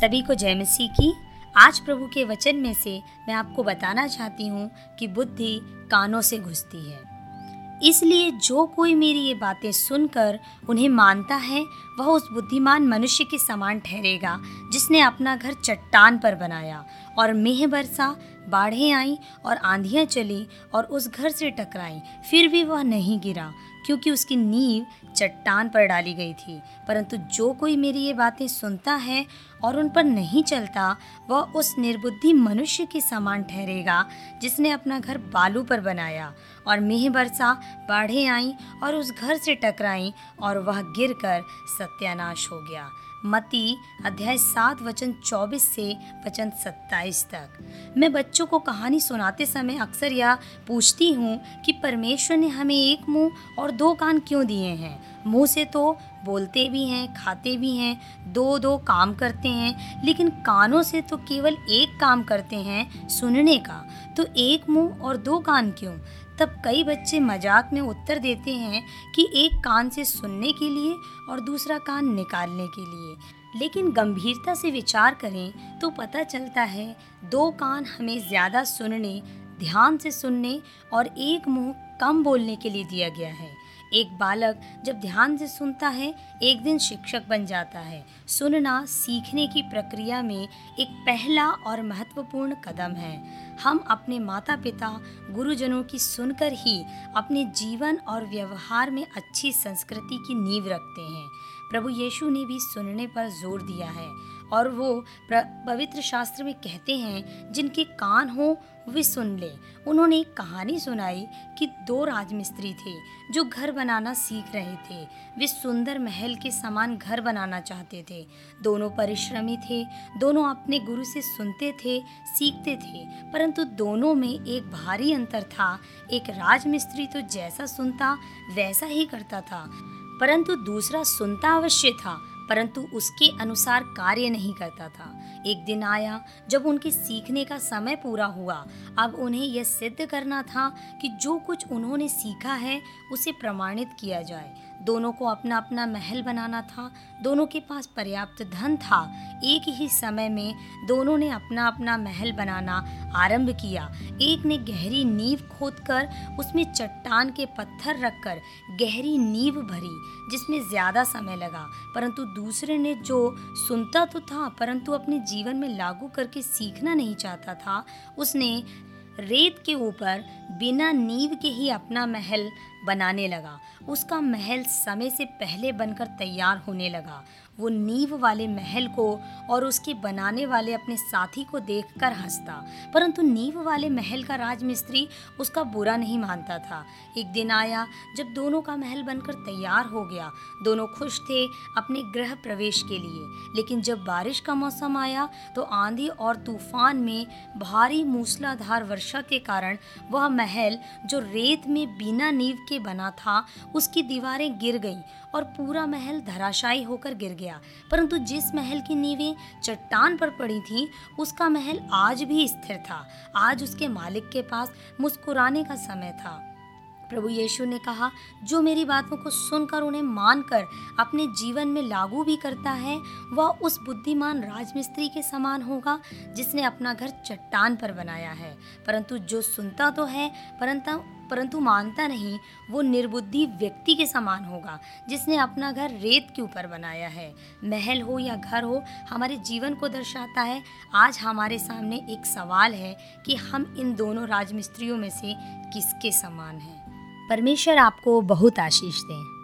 सभी को जय मसीह की। आज प्रभु के वचन में से मैं आपको बताना चाहती हूँ कि बुद्धि कानों से घुसती है। इसलिए जो कोई मेरी ये बातें सुनकर उन्हें मानता है, वह उस बुद्धिमान मनुष्य के समान ठहरेगा, जिसने अपना घर चट्टान पर बनाया और मेह बरसा बाढ़ें आईं और आंधियाँ चली और उस घर से टकराई। फिर भी वह नहीं गिरा, क्योंकि उसकी नींव चट्टान पर डाली गई थी। परंतु जो कोई मेरी ये बातें सुनता है और उन पर नहीं चलता, वह उस निर्बुद्धि मनुष्य के समान ठहरेगा, जिसने अपना घर बालू पर बनाया। और मेह बरसा, बाढ़ें आईं और उस घर से टकराईं और वह गिरकर सत्यानाश हो गया। मती अध्याय सात, वचन चौबीस से वचन सत्ताईस तक। मैं बच्चों को कहानी सुनाते समय अक्सर यह पूछती हूँ कि परमेश्वर ने हमें एक मुँह और दो कान क्यों दिए हैं? मुँह से तो बोलते भी हैं, खाते भी हैं दो दो काम करते हैं, लेकिन कानों से तो केवल एक काम करते हैं सुनने का। तो एक मुँह और दो कान क्यों? तब कई बच्चे मज़ाक में उत्तर देते हैं कि एक कान से सुनने के लिए और दूसरा कान निकालने के लिए। लेकिन गंभीरता से विचार करें तो पता चलता है, दो कान हमें ज़्यादा सुनने, ध्यान से सुनने और एक मुँह कम बोलने के लिए दिया गया है। एक बालक जब ध्यान से सुनता है, एक दिन शिक्षक बन जाता है। सुनना सीखने की प्रक्रिया में एक पहला और महत्वपूर्ण कदम है। हम अपने माता पिता गुरुजनों की सुनकर ही अपने जीवन और व्यवहार में अच्छी संस्कृति की नींव रखते हैं। प्रभु यीशु ने भी सुनने पर ज़ोर दिया है। और वो पवित्र शास्त्र में कहते हैं, जिनके कान हो, वे सुन ले। उन्होंने एक कहानी सुनाई कि दो राजमिस्त्री थे, जो घर बनाना सीख रहे थे। वे सुंदर महल के समान घर बनाना चाहते थे। दोनों परिश्रमी थे, दोनों अपने गुरु से सुनते थे, सीखते थे। परंतु दोनों में एक भारी अंतर था। एक राजमिस्त्री तो जैसा सुनता, वैसा ही करता था। परंतु दूसरा सुनता अवश्य था। परंतु उसके अनुसार कार्य नहीं करता था। एक दिन आया, जब उनके सीखने का समय पूरा हुआ, अब उन्हें यह सिद्ध करना था कि जो कुछ उन्होंने सीखा है, उसे प्रमाणित किया जाए। दोनों को अपना अपना महल बनाना था, दोनों के पास पर्याप्त धन था। एक ही समय में दोनों ने अपना अपना महल बनाना आरंभ किया। एक ने गहरी नींव खोदकर, उसमें चट्टान के पत्थर रखकर गहरी नींव भरी, जिसमें ज़्यादा समय लगा। परंतु दूसरे ने जो सुनता तो था, परंतु अपने जीवन में लागू करके सीखना नहीं चाहता था, उसने रेत के ऊपर बिना नींव के ही अपना महल बनाने लगा। उसका महल समय से पहले बनकर तैयार होने लगा। वो नींव वाले महल को और उसके बनाने वाले अपने साथी को देखकर हंसता। परंतु नींव वाले महल का राजमिस्त्री उसका बुरा नहीं मानता था। एक दिन आया, जब दोनों का महल बनकर तैयार हो गया। दोनों खुश थे अपने गृह प्रवेश के लिए। लेकिन जब बारिश का मौसम आया तो आंधी और तूफ़ान में भारी मूसलाधार वर्षा के कारण वह महल, जो रेत में बिना नींव के बना था, उसकी दीवारें गिर गईं और पूरा महल धराशायी होकर गिर गया। परंतु जिस महल की नींवें चट्टान पर पड़ी थी, उसका महल आज भी स्थिर था। आज उसके मालिक के पास मुस्कुराने का समय था। प्रभु यीशु ने कहा, जो मेरी बातों को सुनकर उन्हें मानकर अपने जीवन में लागू भी करता है, वह उस बुद्धिमान राजमिस्त्री के समान होगा, जिसने अपना घर चट्टान पर बनाया है। परंतु जो सुनता तो है, परंतु परंतु मानता नहीं, वो निर्बुद्धि व्यक्ति के समान होगा, जिसने अपना घर रेत के ऊपर बनाया है। महल हो या घर हो, हमारे जीवन को दर्शाता है। आज हमारे सामने एक सवाल है कि हम इन दोनों राजमिस्त्रियों में से किसके समान हैं? परमेश्वर आपको बहुत आशीष दें।